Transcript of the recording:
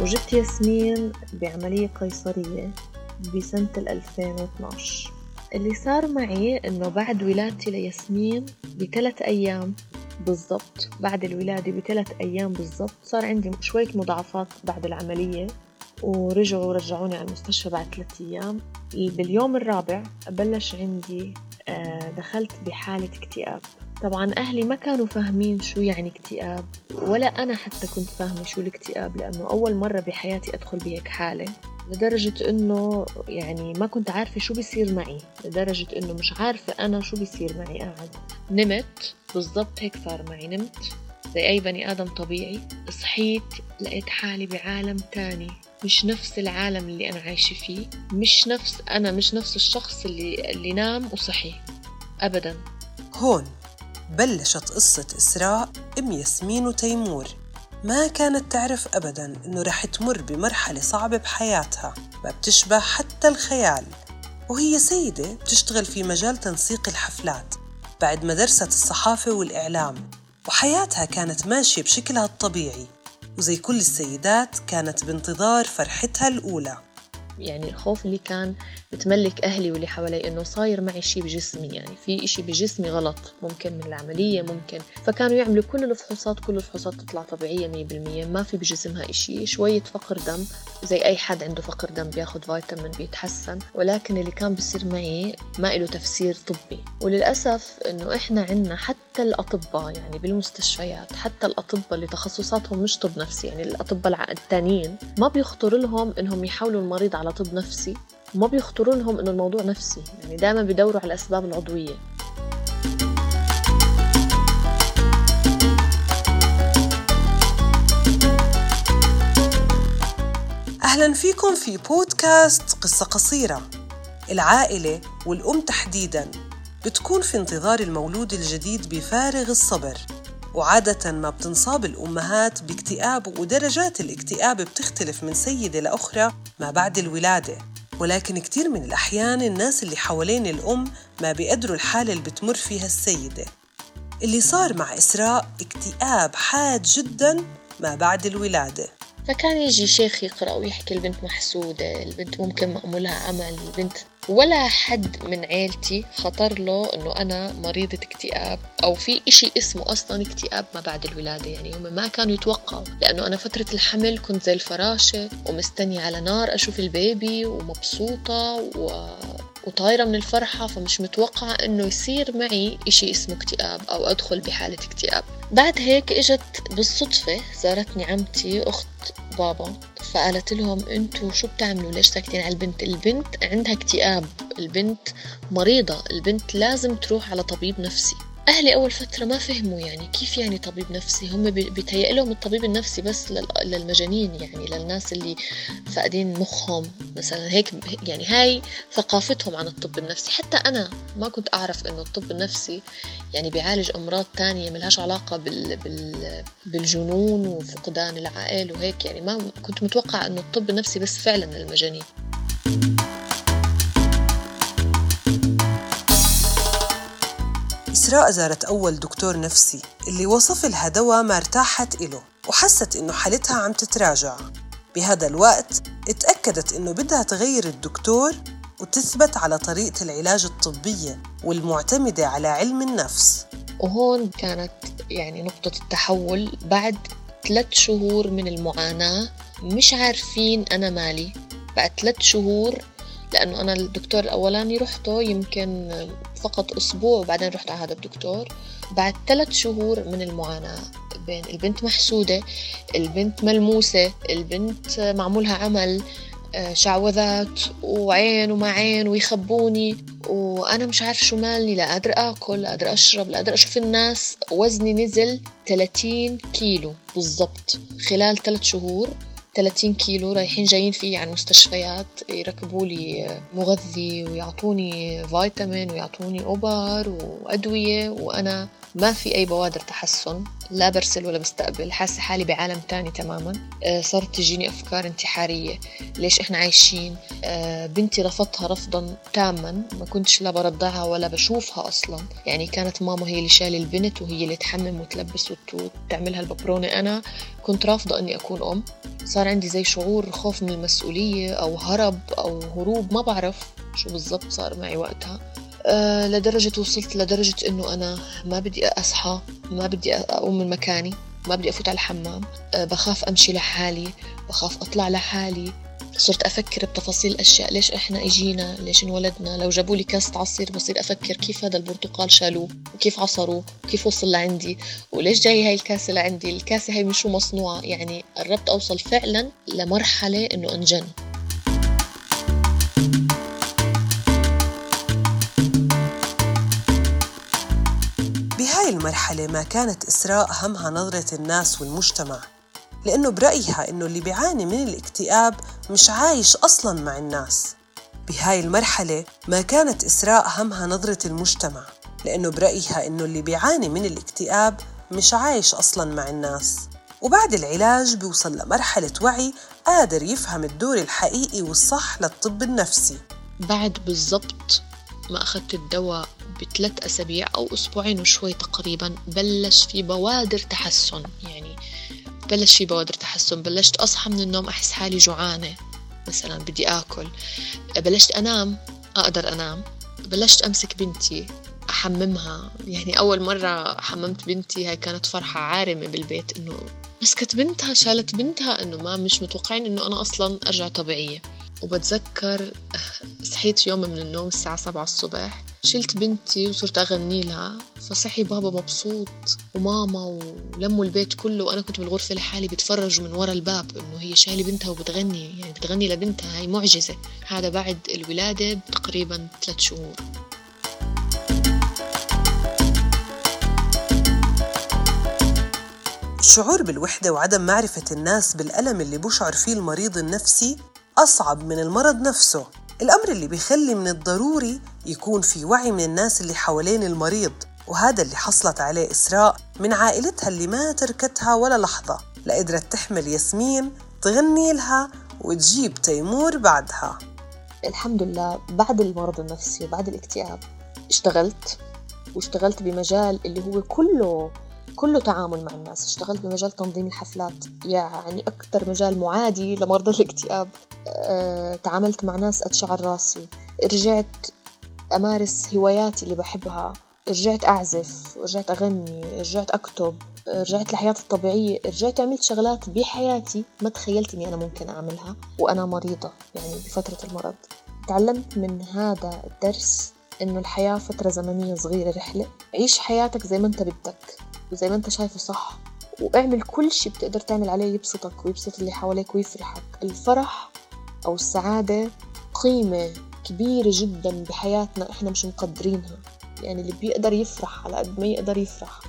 وجبت ياسمين بعملية قيصرية بسنة 2012 اللي صار معي إنه بعد ولادتي لياسمين بثلاث أيام بالضبط بعد الولادة بثلاث أيام بالضبط صار عندي شوية مضاعفات بعد العملية ورجعوا رجعوني على المستشفى بعد ثلاثة أيام. باليوم الرابع بلش عندي آه، دخلت بحالة اكتئاب. طبعا أهلي ما كانوا فاهمين شو يعني اكتئاب ولا أنا حتى كنت فاهمة شو الاكتئاب لأنه أول مرة بحياتي أدخل بهيك حالة لدرجة إنه يعني ما كنت عارفة شو بيصير معي لدرجة إنه مش عارفة أنا شو بيصير معي قاعد. نمت بالضبط هيك صار معي نمت زي أي بني آدم طبيعي. صحيت لقيت حالي بعالم تاني مش نفس العالم اللي أنا عايشة فيه مش نفس أنا مش نفس الشخص اللي, اللي نام وصحي أبدا. هون بلشت قصة إسراء أم ياسمين وتيمور. ما كانت تعرف أبدا إنه رح تمر بمرحلة صعبة بحياتها ما بتشبه حتى الخيال. وهي سيدة بتشتغل في مجال تنسيق الحفلات بعد ما درست الصحافة والإعلام وحياتها كانت ماشية بشكلها الطبيعي. وزي كل السيدات كانت بانتظار فرحتها الأولى. يعني الخوف اللي كان بتملك أهلي واللي حوالي إنه صاير معي شيء بجسمي يعني في إشي بجسمي غلط ممكن من العملية ممكن فكانوا يعملوا كل الفحوصات كل الفحوصات تطلع طبيعية 100% ما في بجسمها إشي شوية فقر دم زي أي حد عنده فقر دم بياخد فيتامين بيتحسن ولكن اللي كان بيصير معي ما له تفسير طبي. وللأسف إنه إحنا عنا حتى الأطباء يعني بالمستشفيات حتى الأطباء اللي تخصصاتهم مش طب نفسي يعني الأطباء التانيين ما بيخطر لهم إنهم يحاولوا المريض على طب نفسي وما بيخطروا لهم إنه الموضوع نفسي يعني دائما بيدوروا على الأسباب العضوية أهلا فيكم في بودكاست قصة قصيرة. العائلة والأم تحديداً بتكون في انتظار المولود الجديد بفارغ الصبر. وعادة ما بتنصاب الأمهات باكتئاب ودرجات الاكتئاب بتختلف من سيدة لأخرى ما بعد الولادة. ولكن كتير من الأحيان الناس اللي حوالين الأم ما بيقدروا الحالة اللي بتمر فيها السيدة. اللي صار مع إسراء اكتئاب حاد جدا ما بعد الولادة. فكان يجي شيخ يقرأ ويحكي البنت محسودة البنت ممكن مأمولها عمل البنت ولا حد من عيلتي خطر له إنه أنا مريضة اكتئاب أو في إشي اسمه أصلا اكتئاب ما بعد الولادة يعني هم ما كانوا يتوقعوا لأنه أنا فترة الحمل كنت زي الفراشة ومستنية على نار أشوف البيبي ومبسوطة و... وطايرة من الفرحة فمش متوقعة إنه يصير معي إشي اسمه اكتئاب أو أدخل بحالة اكتئاب. بعد هيك إجت بالصدفة زارتني عمتي أخت بابا فقالت لهم أنتوا شو بتعملوا؟ ليش ساكتين على البنت؟ البنت عندها اكتئاب البنت مريضة البنت لازم تروح على طبيب نفسي. أهلي أول فترة ما فهموا يعني كيف يعني طبيب نفسي. هم بيتهيأ لهم الطبيب النفسي بس للمجانين يعني للناس اللي فاقدين مخهم. مثلا هيك يعني هاي ثقافتهم عن الطب النفسي. حتى أنا ما كنت أعرف إنه الطب النفسي يعني بيعالج أمراض تانية ملهاش علاقة بال بال بالجنون وفقدان العقل وهيك يعني. ما كنت متوقع إنه الطب النفسي بس فعلا للمجانين. إسراء زارت أول دكتور نفسي اللي وصف لها دواء ما ارتاحت إله وحست إنه حالتها عم تتراجع. بهذا الوقت اتأكدت إنه بدها تغير الدكتور وتثبت على طريقة العلاج الطبية والمعتمدة على علم النفس. وهون كانت يعني نقطة التحول بعد ثلاث شهور من المعاناة. مش عارفين أنا مالي. بعد ثلاث شهور لأنه أنا الدكتور الأولاني رحته يمكن فقط أسبوع وبعدين رحت على هذا الدكتور. بعد ثلاث شهور من المعاناة بين البنت محسودة البنت ملموسة البنت معمولها عمل آه، شعوذات وعين وما عين ويخبوني. وأنا مش عارف شو مالي لا قادرة آكل لا قادرة أشرب لا قادرة أشوف الناس. وزني نزل 30 كيلو بالضبط خلال ثلاث شهور. 30 كيلو رايحين جايين فيه على المستشفيات يركبوا لي مغذي ويعطوني فيتامين ويعطوني أوبر وأدوية وأنا ما في أي بوادر تحسن لا برسل ولا بستقبل حاسة حالي بعالم تاني تماما. آه، صارت تجيني أفكار انتحارية ليش إحنا عايشين؟ آه، بنتي رفضتها رفضا تاما ما كنتش لا برضعها ولا بشوفها أصلا. يعني كانت ماما هي اللي شايلة البنت وهي اللي تحمم وتلبس وتعملها الببرونة أنا كنت رافضة أني أكون أم. صار عندي زي شعور خوف من المسؤولية أو هرب أو هروب ما بعرف شو بالضبط صار معي وقتها. أه لدرجة وصلت لدرجة إنه أنا ما بدي أصحى ما بدي أقوم من مكاني ما بدي أفوت على الحمام. أه بخاف أمشي لحالي بخاف أطلع لحالي. صرت أفكر بتفاصيل الأشياء ليش إحنا إجينا؟ ليش انولدنا؟ لو جابوا لي كاسة عصير بصير أفكر كيف هذا البرتقال شالوه؟ وكيف عصروه؟ وكيف وصل لعندي؟ وليش جاي هاي الكاسة لعندي؟ الكاسة هاي من شو مصنوعة؟ يعني قربت أوصل فعلا لمرحلة إنه أنجن. بهاي المرحلة ما كانت إسراء همها نظرة الناس والمجتمع. لأنه برأيها إنه اللي بيعاني من الاكتئاب مش عايش أصلاً مع الناس. بهاي المرحلة ما كانت إسراء همها نظرة المجتمع لأنه برأيها إنه اللي بيعاني من الاكتئاب مش عايش أصلاً مع الناس. وبعد العلاج بيوصل لمرحلة وعي قادر يفهم الدور الحقيقي والصح للطب النفسي. بعد بالضبط ما أخذت الدواء بثلاث أسابيع أو أسبوعين وشوي تقريبا بلش في بوادر تحسن. يعني بلش في بوادر تحسن. بلشت أصحى من النوم أحس حالي جوعانة. مثلا بدي آكل. بلشت أنام أقدر أنام. بلشت أمسك بنتي أحممها. يعني أول مرة حممت بنتي هاي كانت فرحة عارمة بالبيت إنه مسكت بنتها شالت بنتها إنه ما مش متوقعين إنه أنا أصلا أرجع طبيعية. وبتذكر صحيت يوم من النوم الساعة سبعة الصبح. شلت بنتي وصرت أغني لها فصحي بابا مبسوط وماما ولموا البيت كله وأنا كنت بالغرفة لحالي بتفرجوا من ورا الباب إنه هي شايلة بنتها وبتغني يعني بتغني لبنتها هاي معجزة. هذا بعد الولادة بتقريبا ثلاث شهور. الشعور بالوحدة وعدم معرفة الناس بالألم اللي بشعر فيه المريض النفسي أصعب من المرض نفسه. الأمر اللي بيخلي من الضروري يكون في وعي من الناس اللي حوالين المريض وهذا اللي حصلت عليه إسراء من عائلتها اللي ما تركتها ولا لحظة لقدرت تحمل ياسمين تغني لها وتجيب تيمور بعدها. الحمد لله بعد المرض النفسي وبعد الاكتئاب اشتغلت واشتغلت بمجال اللي هو كله كله تعامل مع الناس. اشتغلت بمجال تنظيم الحفلات يعني أكثر مجال معادي لمرضى الاكتئاب. أه، تعاملت مع ناس أتشعر راسي. رجعت أمارس هواياتي اللي بحبها. رجعت أعزف رجعت أغني رجعت أكتب رجعت لحياتي الطبيعية رجعت عملت شغلات بحياتي ما تخيلت إني أنا ممكن أعملها وأنا مريضة يعني بفترة المرض. تعلمت من هذا الدرس إنه الحياة فترة زمنية صغيرة رحلة. عيش حياتك زي ما أنت بدك وزي ما أنت شايفه صح. واعمل كل شي بتقدر تعمل عليه يبسطك ويبسط اللي حواليك ويفرحك. الفرح أو السعادة قيمة. كبيرة جدا بحياتنا إحنا مش مقدرينها. يعني اللي بيقدر يفرح على قد ما يقدر يفرح.